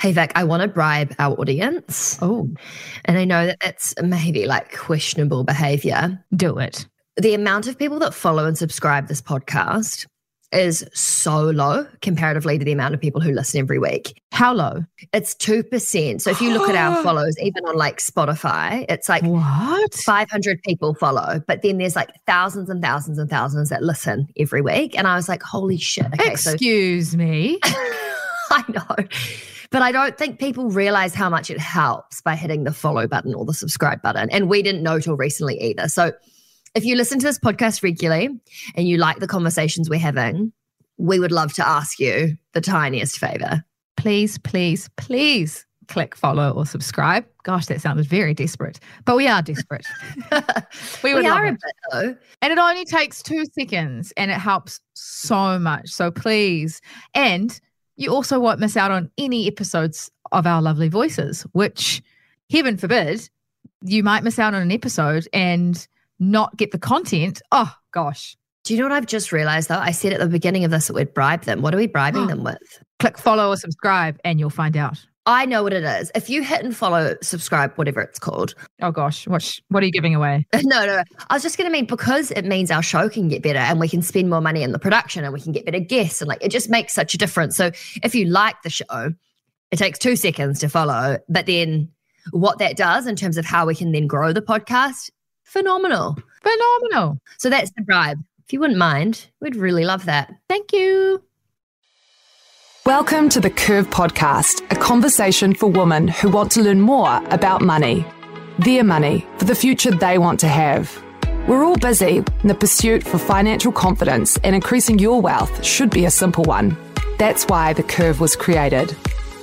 Hey, Vic, I want to bribe our audience. Oh, And I know that that's maybe like questionable behavior. do it. The amount of people that follow and subscribe this podcast is so low comparatively to the amount of people who listen every week. How low? It's 2%. So if you look at our follows, even on like Spotify, it's like What? 500 people follow, but then there's like thousands and thousands and thousands that listen every week. And I was like, holy shit. Okay, so Excuse me. I know. But I don't think people realize how much it helps by hitting the follow button or the subscribe button. And we didn't know till recently either. So if you listen to this podcast regularly and you like the conversations we're having, we would love to ask you the tiniest favor. Please, please, please click follow or subscribe. Gosh, that sounded very desperate, but we are desperate. we we are a bit though. And it only takes two seconds and it helps so much. So please. And you also won't miss out on any episodes of our lovely voices, which, heaven forbid, you might miss out on an episode and not get the content. Oh, gosh. Do you know what I've just realized though? I said at the beginning of this that we'd bribe them. What are we bribing them with? Click follow or subscribe and you'll find out. I know what it is. If you hit and follow, subscribe, whatever it's called. Oh, gosh. What, sh- what are you giving away? no, no. I was just going to mean because it means our show can get better and we can spend more money in the production and we can get better guests. And like it just makes such a difference. So if you like the show, it takes two seconds to follow. But then what that does in terms of how we can then grow the podcast, phenomenal. Phenomenal. So that's the bribe. If you wouldn't mind, we'd really love that. Thank you. Welcome to the Curve Podcast, a conversation for women who want to learn more about money, their money, for the future they want to have. We're all busy, and the pursuit for financial confidence and increasing your wealth should be a simple one. That's why the Curve was created.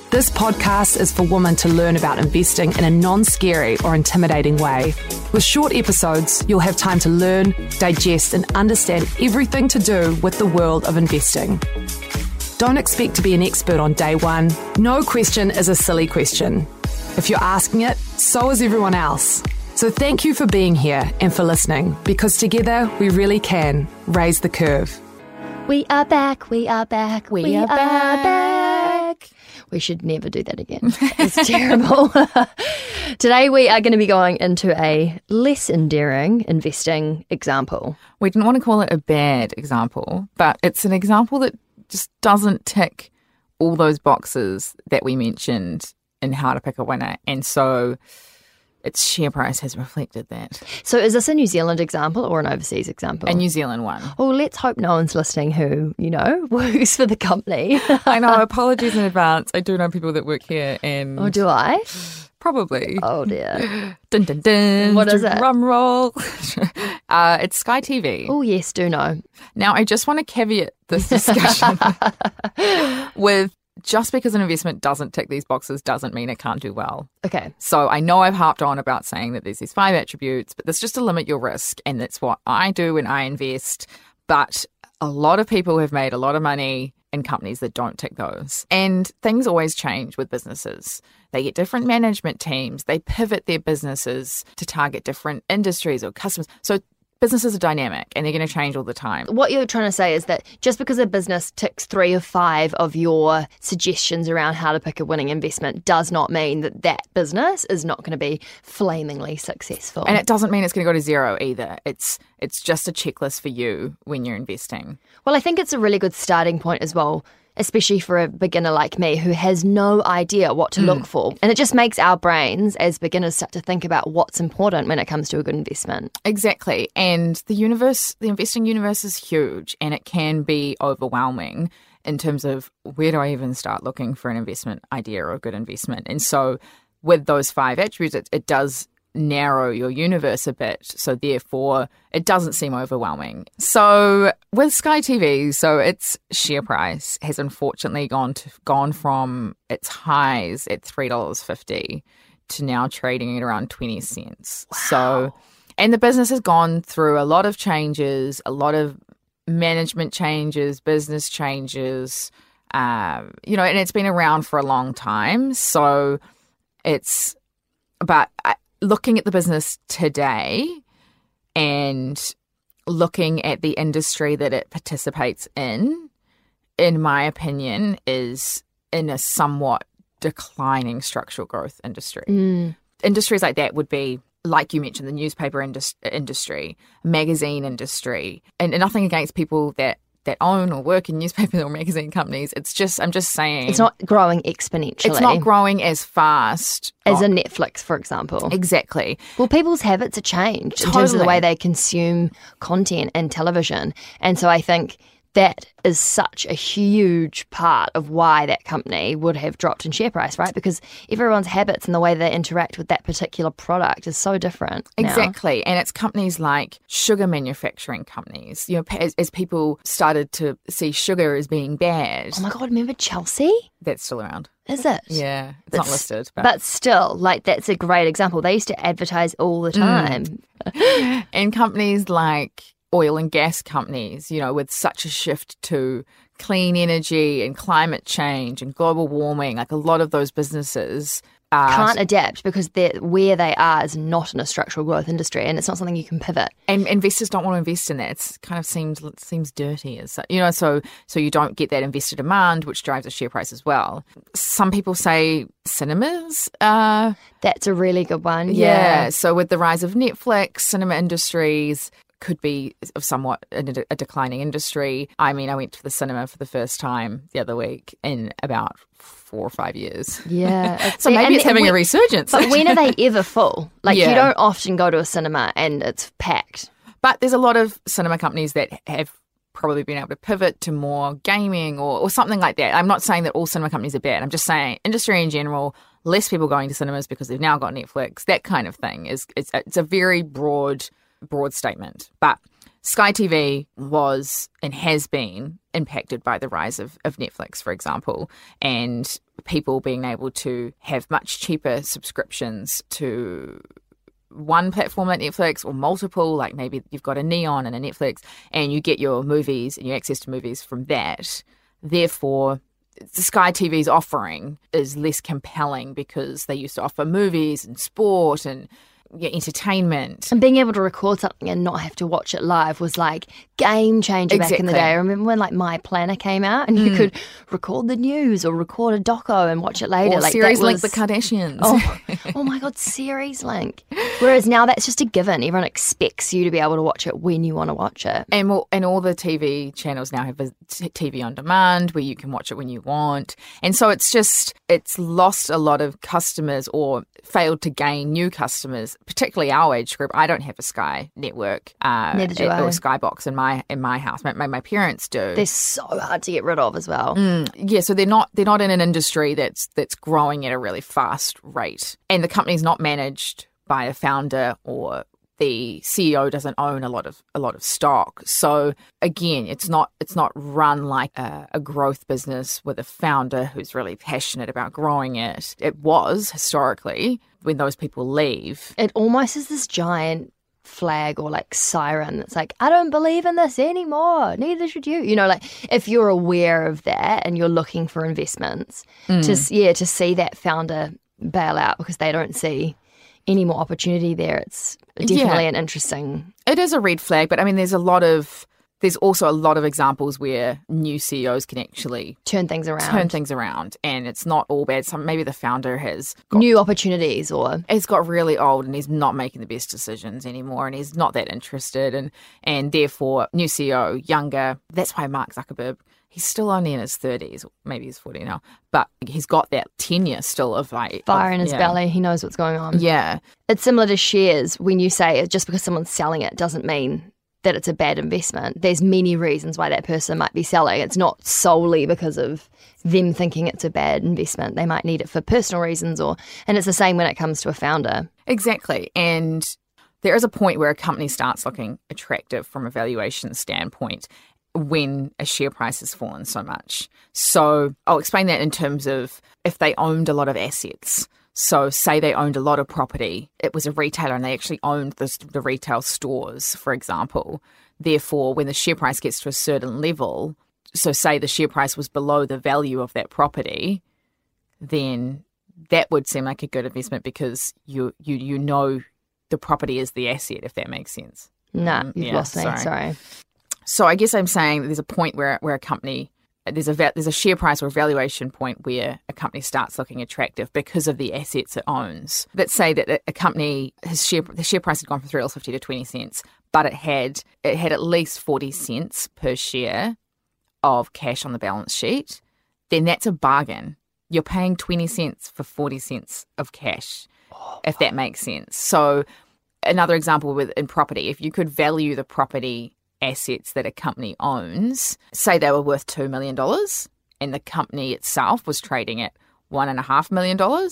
This podcast is for women to learn about investing in a non scary or intimidating way. With short episodes, you'll have time to learn, digest, and understand everything to do with the world of investing. Don't expect to be an expert on day one. No question is a silly question. If you're asking it, so is everyone else. So thank you for being here and for listening, because together we really can raise the curve. We are back. We are back. We, are back. We should never do that again. It's terrible. Today, we are going to be going into a less endearing investing example. We didn't want to call it a bad example, but it's an example that just doesn't tick all those boxes that we mentioned in how to pick a winner. And so its share price has reflected that. So, is this a New Zealand example or an overseas example? A New Zealand one. Oh, let's hope no one's listening who, you know, works for the company. I know, apologies in advance. I do know people that work here and oh, do I? Probably. Oh, dear. Dun dun dun. What is it? Rum roll. uh, it's Sky TV. Oh, yes, do know. Now, I just want to caveat this discussion with just because an investment doesn't tick these boxes doesn't mean it can't do well. Okay. So I know I've harped on about saying that there's these five attributes, but that's just to limit your risk. And that's what I do when I invest. But a lot of people have made a lot of money in companies that don't tick those. And things always change with businesses. They get different management teams, they pivot their businesses to target different industries or customers. So businesses are dynamic and they're going to change all the time. What you're trying to say is that just because a business ticks three or five of your suggestions around how to pick a winning investment does not mean that that business is not going to be flamingly successful. And it doesn't mean it's going to go to zero either. It's it's just a checklist for you when you're investing. well, I think it's a really good starting point as well, especially for a beginner like me who has no idea what to hmm. look for. And it just makes our brains as beginners start to think about what's important when it comes to a good investment. Exactly. And the universe, the investing universe is huge and it can be overwhelming in terms of where do I even start looking for an investment idea or a good investment. And so with those five attributes, it, it does narrow your universe a bit. So therefore, it doesn't seem overwhelming. So with Sky TV, so its share price has unfortunately gone to, gone from its highs at three dollars fifty to now trading at around twenty cents. So, and the business has gone through a lot of changes, a lot of management changes, business changes. Um, you know, and it's been around for a long time. So it's, but I, looking at the business today and looking at the industry that it participates in, in my opinion, is in a somewhat declining structural growth industry. Mm. Industries like that would be like you mentioned, the newspaper indus- industry, magazine industry, and, and nothing against people that that own or work in newspaper or magazine companies. It's just I'm just saying It's not growing exponentially. it's not growing as fast as Oh, a Netflix, for example. exactly. Well, people's habits are changed in terms of the way they consume content and television. And so I think that is such a huge part of why that company would have dropped in share price, right? Because everyone's habits and the way they interact with that particular product is so different. now. Exactly. And it's companies like sugar manufacturing companies. You know, as, as people started to see sugar as being bad, Oh my God, remember Chelsea? that's still around. Is it? Yeah. It's But not listed. But, But still, like, that's a great example. They used to advertise all the mm. time. and companies like oil and gas companies, you know, with such a shift to clean energy and climate change and global warming, like a lot of those businesses are Can't adapt because they're, where they are is not in a structural growth industry and it's not something you can pivot. and investors don't want to invest in that. It's kind of seems seems dirty, as you know. So so you don't get that investor demand, which drives the share price as well. Some people say cinemas. Uh, That's a really good one. yeah. So with the rise of Netflix, cinema industries could be of somewhat a, a declining industry. I mean, I went to the cinema for the first time the other week in about four or five years. Yeah. So maybe and- it's having we- a resurgence. But when are they ever full? Like you don't often go to a cinema and it's packed. But there's a lot of cinema companies that have probably been able to pivot to more gaming or, or something like that. I'm not saying that all cinema companies are bad. I'm just saying industry in general, less people going to cinemas because they've now got Netflix. That kind of thing is it's, it's a very broad broad statement. But Sky TV was and has been impacted by the rise of, of Netflix, for example, and people being able to have much cheaper subscriptions to one platform like Netflix or multiple, like maybe you've got a Neon and a Netflix, and you get your movies and your access to movies from that. Therefore, the Sky TV's offering is less compelling because they used to offer movies and sport and yeah, entertainment. And being able to record something and not have to watch it live was like game changer back in the day. I remember when like My Planner came out and you hmm. could record the news or record a doco and watch it later. Or like series that like The Kardashians. Oh, oh my god, series link. Whereas now that's just a given. Everyone expects you to be able to watch it when you want to watch it. And all, and all the TV channels now have a TV on demand where you can watch it when you want. And so it's just, it's lost a lot of customers or failed to gain new customers, particularly our age group. I don't have a Sky network uh, Neither do or I. a Skybox in my in my house. My, my, my parents do. They're so hard to get rid of as well. Mm, yeah, so they're not they're not in an industry that's that's growing at a really fast rate, and the company's not managed by a founder or the CEO doesn't own a lot of a lot of stock. So again, it's not it's not run like a, a growth business with a founder who's really passionate about growing it. It was historically when those people leave. It almost is this giant flag or like siren that's like, I don't believe in this anymore. Neither should you. You know, like if you're aware of that and you're looking for investments, to mm. yeah, to see that founder bail out because they don't see any more opportunity there, it's definitely an interesting. It is a red flag, but I mean, there's a lot of there's also a lot of examples where new CEOs can actually Turn things around. turn things around and it's not all bad some maybe the founder has got, New opportunities or he's got really old and he's not making the best decisions anymore and he's not that interested and and therefore new ceo younger that's why mark zuckerberg he's still only in his 30s maybe he's 40 now but he's got that tenure still of like fire of- in his yeah. belly. He knows what's going on. yeah It's similar to shares when you say it just because someone's selling it doesn't mean that it's a bad investment. There's many reasons why that person might be selling. It's not solely because of them thinking it's a bad investment. They might need it for personal reasons or and it's the same when it comes to a founder. Exactly. And there is a point where a company starts looking attractive from a valuation standpoint when a share price has fallen so much. So I'll explain that in terms of if they owned a lot of assets. So, say they owned a lot of property, it was a retailer and they actually owned the, the retail stores, for example. Therefore, when the share price gets to a certain level, so say the share price was below the value of that property, then that would seem like a good investment because you you you know the property is the asset, if that makes sense. Nah, Mm, you've yeah, lost me. sorry. Sorry. So I guess I'm saying that there's a point where where a company there's a there's a share price or valuation point where a company starts looking attractive because of the assets it owns. Let's say that a company his share the share price had gone from three dollars fifty to twenty cents, but it had it had at least forty cents per share of cash on the balance sheet. Then that's a bargain. You're paying twenty cents for forty cents of cash, oh, if that makes sense. So another example with in property, if you could value the property assets that a company owns, say they were worth $2 million and the company itself was trading at $1.5 million,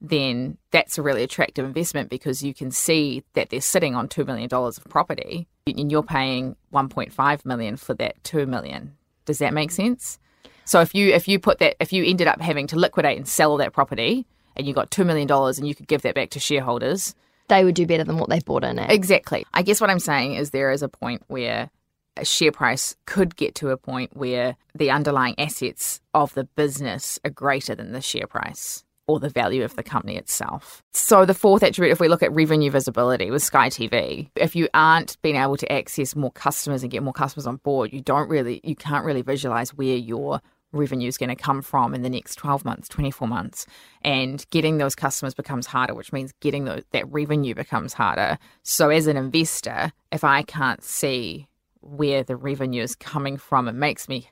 then that's a really attractive investment because you can see that they're sitting on $2 million of property and you're paying 1.5 million for that 2 million. Does that make sense? So if you if you put that if you ended up having to liquidate and sell that property and you got $2 million and you could give that back to shareholders, They would do better than what they bought in at. Exactly. I guess what I'm saying is there is a point where a share price could get to a point where the underlying assets of the business are greater than the share price or the value of the company itself. So the fourth attribute, if we look at revenue visibility with Sky TV, if you aren't being able to access more customers and get more customers on board, you don't really, you can't really visualize where your revenue is going to come from in the next 12 months, 24 months. And getting those customers becomes harder, which means getting those, that revenue becomes harder. So as an investor, if I can't see where the revenue is coming from, it makes me,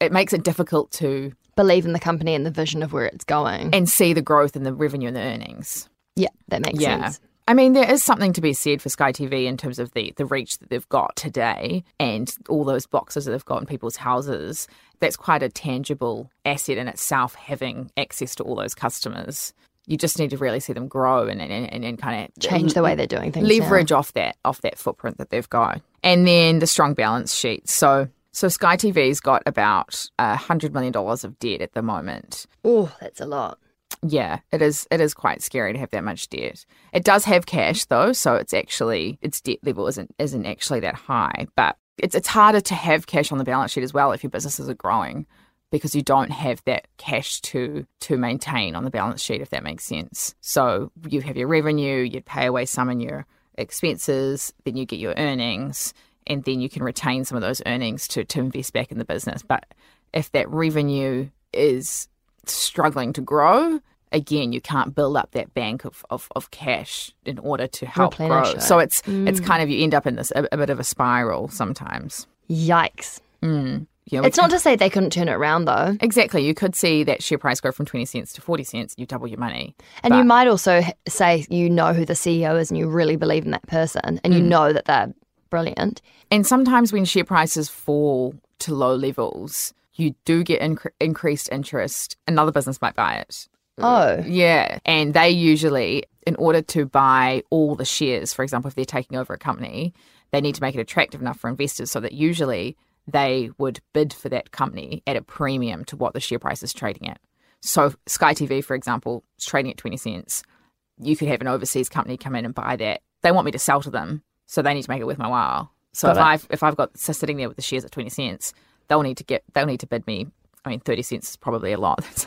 it makes it difficult to Believe in the company and the vision of where it's going. and see the growth in the revenue and the earnings. yeah, that makes sense. I mean, there is something to be said for Sky TV in terms of the, the reach that they've got today and all those boxes that they've got in people's houses. That's quite a tangible asset in itself, having access to all those customers. You just need to really see them grow and, and, and, and kind of Change the way they're doing things. now. leverage off that off that footprint that they've got, and then the strong balance sheet. So so Sky TV's got about a hundred million dollars of debt at the moment. Oh, that's a lot. Yeah, it is. It is quite scary to have that much debt. It does have cash though, so it's actually its debt level isn't isn't actually that high. But it's it's harder to have cash on the balance sheet as well if your businesses are growing because you don't have that cash to to maintain on the balance sheet if that makes sense. So you have your revenue, you'd pay away some in your expenses, then you get your earnings, and then you can retain some of those earnings to to invest back in the business. But if that revenue is struggling to grow, again, you can't build up that bank of, of, of cash in order to help grow. it. So it's it's kind of you end up in this a, a bit of a spiral sometimes. Yikes. Mm. We It's not to say they couldn't turn it around though. exactly. You could see that share price go from twenty cents to forty cents. You double your money. And you might also say you know who the CEO is and you really believe in that person and you know that they're brilliant. And sometimes when share prices fall to low levels, you do get incre- increased interest. Another business might buy it. Oh, Yeah. And they usually, in order to buy all the shares, for example, if they're taking over a company, they need to make it attractive enough for investors so that usually they would bid for that company at a premium to what the share price is trading at. So Sky TV, for example, is trading at 20 cents. You could have an overseas company come in and buy that. They want me to sell to them, so they need to make it worth my while. So Got if it. I've if I've got so sitting there with the shares at 20 cents, they'll need to get they'll need to bid me I mean, 30 cents is probably a lot. It's,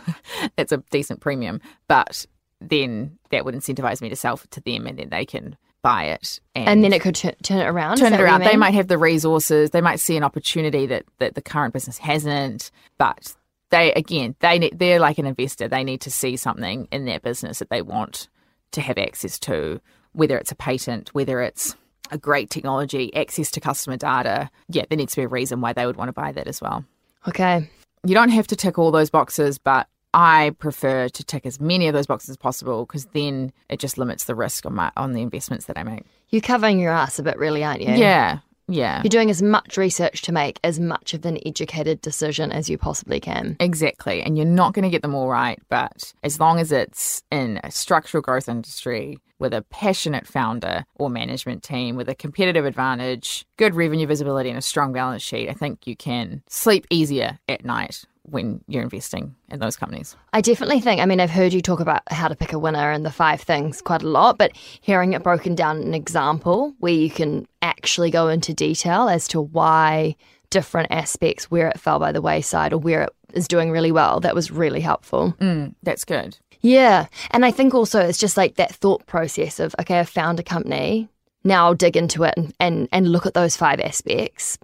that's a decent premium. But then that would incentivize me to sell it to them and then they can buy it. and then it could tu- turn it around. Turn it around. They might have the resources. They might see an opportunity that, that the current business hasn't. But they, again, they they're like an investor. They need to see something in their business that they want to have access to, whether it's a patent, whether it's a great technology, access to customer data. Yeah, there needs to be a reason why they would want to buy that as well Okay. You don't have to tick all those boxes, but I prefer to tick as many of those boxes as possible because then it just limits the risk on my on the investments that I make. You're covering your ass a bit, really, aren't you? Yeah, yeah, You're doing as much research to make as much of an educated decision as you possibly can. exactly. And you're not going to get them all right, but as long as it's in a structural growth industry with a passionate founder or management team with a competitive advantage, good revenue visibility, and a strong balance sheet, I think you can sleep easier at night when you're investing in those companies. I definitely think, I mean, I've heard you talk about how to pick a winner and the five things quite a lot, but hearing it broken down in an example where you can actually go into detail as to why different aspects, where it fell by the wayside or where it is doing really well, that was really helpful. Mm, that's good. Yeah. And I think also it's just like that thought process of, okay, I've found a company. Now I'll dig into it and, and, and look at those five aspects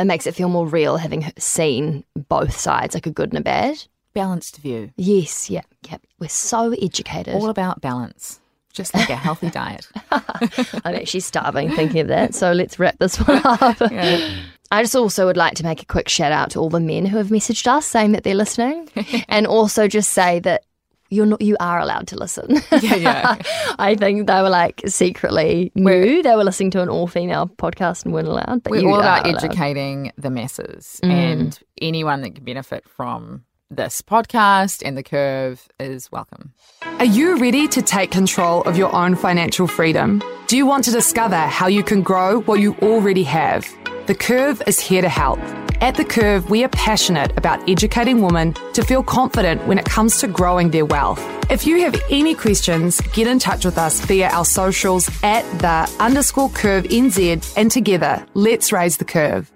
it makes it feel more real having seen both sides, like a good and a bad. Balanced view. Yes, yeah, yeah. We're so educated. All about balance. Just like a healthy diet. I'm actually starving thinking of that. So let's wrap this one up. Yeah. I just also would like to make a quick shout out to all the men who have messaged us saying that they're listening, and also just say that you're not you are allowed to listen. Yeah, yeah. I think they were like secretly knew they were listening to an all female podcast and weren't allowed. But We're you all about are allowed. educating the masses Mm. and anyone that can benefit from this podcast and the curve is welcome. Are you ready to take control of your own financial freedom? Do you want to discover how you can grow what you already have? The Curve is here to help. At The Curve, we are passionate about educating women to feel confident when it comes to growing their wealth. If you have any questions, get in touch with us via our socials at the underscore curve NZ and together, let's raise the curve.